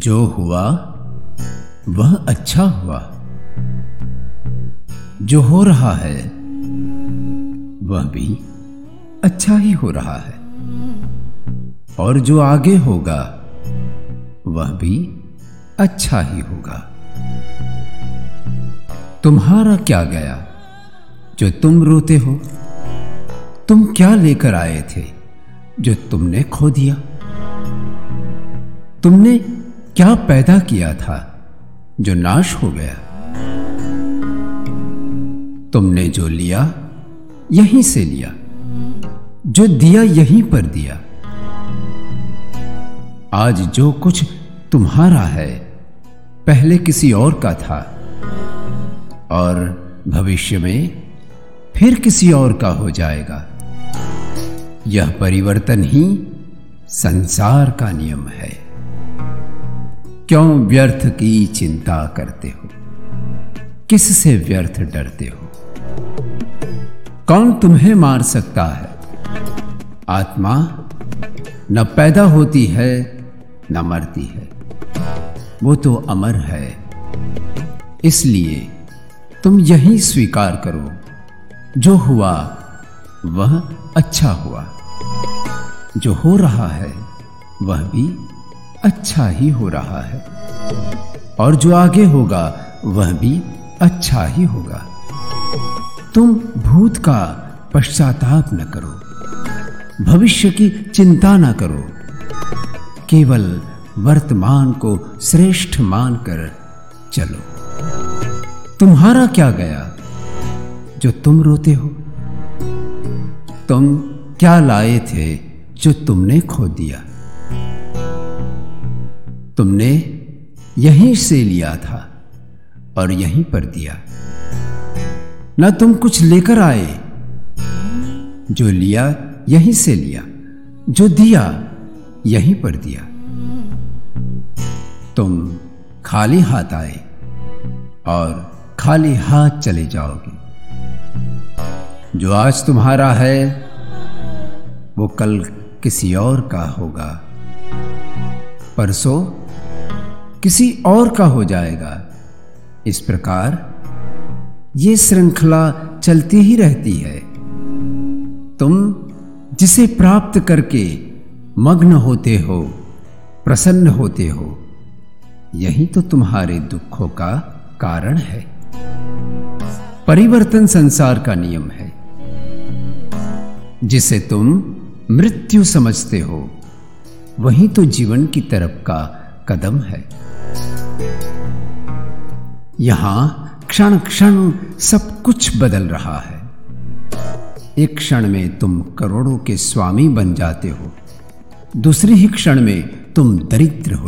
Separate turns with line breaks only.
जो हुआ, वह अच्छा हुआ। जो हो रहा है, वह भी अच्छा ही हो रहा है। और जो आगे होगा, वह भी अच्छा ही होगा। तुम्हारा क्या गया, जो तुम रोते हो? तुम क्या लेकर आए थे, जो तुमने खो दिया? तुमने क्या पैदा किया था जो नाश हो गया? तुमने जो लिया, यहीं से लिया। जो दिया, यहीं पर दिया। आज जो कुछ तुम्हारा है, पहले किसी और का था। और भविष्य में फिर किसी और का हो जाएगा। यह परिवर्तन ही संसार का नियम है। क्यों व्यर्थ की चिंता करते हो? किससे व्यर्थ डरते हो? कौन तुम्हें मार सकता है? आत्मा न पैदा होती है, न मरती है। वो तो अमर है। इसलिए तुम यही स्वीकार करो। जो हुआ, वह अच्छा हुआ। जो हो रहा है, वह भी अच्छा ही हो रहा है। और जो आगे होगा, वह भी अच्छा ही होगा। तुम भूत का पश्चाताप न करो। भविष्य की चिंता न करो। केवल वर्तमान को श्रेष्ठ मानकर चलो। तुम्हारा क्या गया? जो तुम रोते हो। तुम क्या लाए थे जो तुमने खो दिया? तुमने यहीं से लिया था और यहीं पर दिया। ना तुम कुछ लेकर आए, जो लिया यहीं से लिया, जो दिया यहीं पर दिया। तुम खाली हाथ आए और खाली हाथ चले जाओगे। जो आज तुम्हारा है, वो कल किसी और का होगा। परसों किसी और का हो जाएगा। इस प्रकार ये श्रृंखला चलती ही रहती है। तुम जिसे प्राप्त करके मग्न होते हो, प्रसन्न होते हो, यही तो तुम्हारे दुखों का कारण है। परिवर्तन संसार का नियम है। जिसे तुम मृत्यु समझते हो, वही तो जीवन की तरफ़ का कदम है। यहाँ क्षण क्षण सब कुछ बदल रहा है। एक क्षण में तुम करोड़ों के स्वामी बन जाते हो। दूसरे ही क्षण में तुम दरिद्र हो